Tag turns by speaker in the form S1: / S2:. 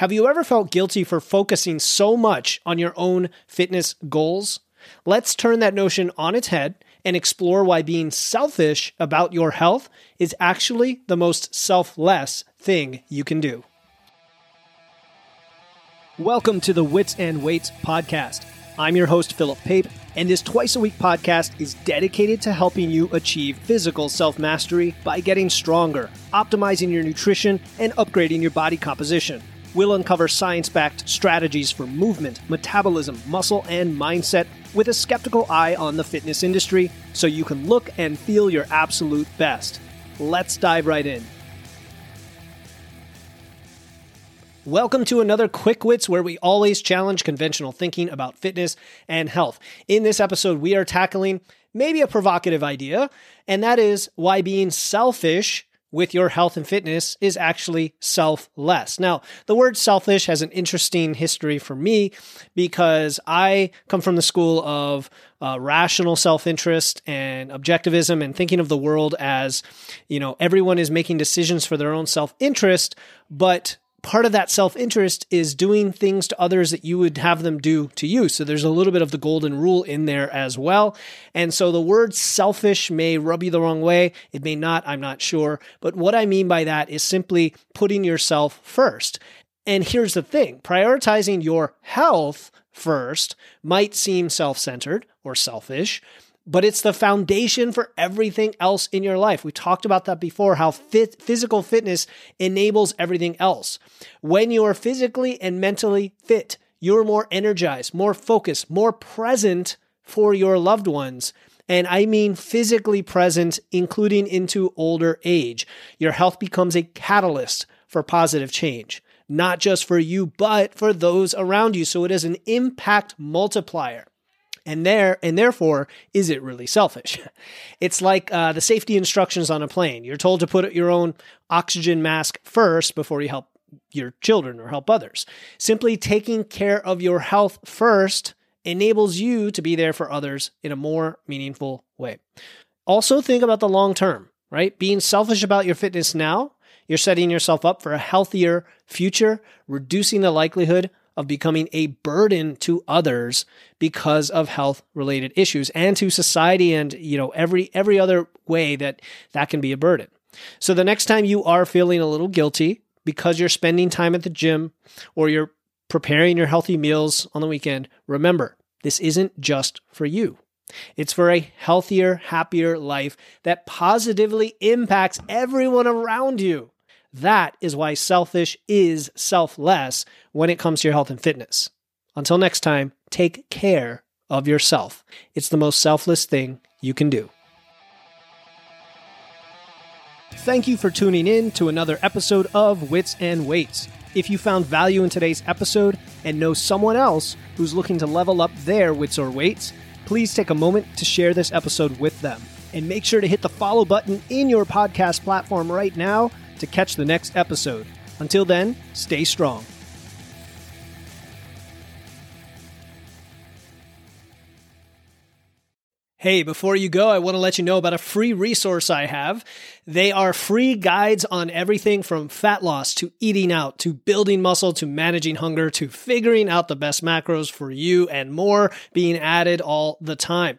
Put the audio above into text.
S1: Have you ever felt guilty for focusing so much on your own fitness goals? Let's turn that notion on its head and explore why being selfish about your health is actually the most selfless thing you can do. Welcome to the Wits and Weights podcast. I'm your host, Philip Pape, and this twice a week podcast is dedicated to helping you achieve physical self mastery by getting stronger, optimizing your nutrition, and upgrading your body composition. We'll uncover science backed strategies for movement, metabolism, muscle, and mindset with a skeptical eye on the fitness industry so you can look and feel your absolute best. Let's dive right in. Welcome to another Quick Wits where we always challenge conventional thinking about fitness and health. In this episode, we are tackling maybe a provocative idea, and that is why being selfish with your health and fitness is actually selfless. Now, the word selfish has an interesting history for me because I come from the school of uh, rational self interest and objectivism and thinking of the world as, you know, everyone is making decisions for their own self interest, but part of that self interest is doing things to others that you would have them do to you. So there's a little bit of the golden rule in there as well. And so the word selfish may rub you the wrong way. It may not, I'm not sure. But what I mean by that is simply putting yourself first. And here's the thing prioritizing your health first might seem self centered or selfish but it's the foundation for everything else in your life. We talked about that before how fit, physical fitness enables everything else. When you are physically and mentally fit, you're more energized, more focused, more present for your loved ones. And I mean physically present, including into older age. Your health becomes a catalyst for positive change, not just for you, but for those around you. So it is an impact multiplier and there and therefore is it really selfish? It's like uh, the safety instructions on a plane. You're told to put your own oxygen mask first before you help your children or help others. Simply taking care of your health first enables you to be there for others in a more meaningful way. Also think about the long term right? Being selfish about your fitness now you're setting yourself up for a healthier future reducing the likelihood of becoming a burden to others because of health related issues and to society and you know every every other way that that can be a burden. So the next time you are feeling a little guilty because you're spending time at the gym or you're preparing your healthy meals on the weekend, remember, this isn't just for you. It's for a healthier, happier life that positively impacts everyone around you. That is why selfish is selfless when it comes to your health and fitness. Until next time, take care of yourself. It's the most selfless thing you can do. Thank you for tuning in to another episode of Wits and Weights. If you found value in today's episode and know someone else who's looking to level up their wits or weights, please take a moment to share this episode with them. And make sure to hit the follow button in your podcast platform right now to catch the next episode. Until then, stay strong. Hey, before you go, I want to let you know about a free resource I have. They are free guides on everything from fat loss to eating out to building muscle to managing hunger to figuring out the best macros for you and more being added all the time.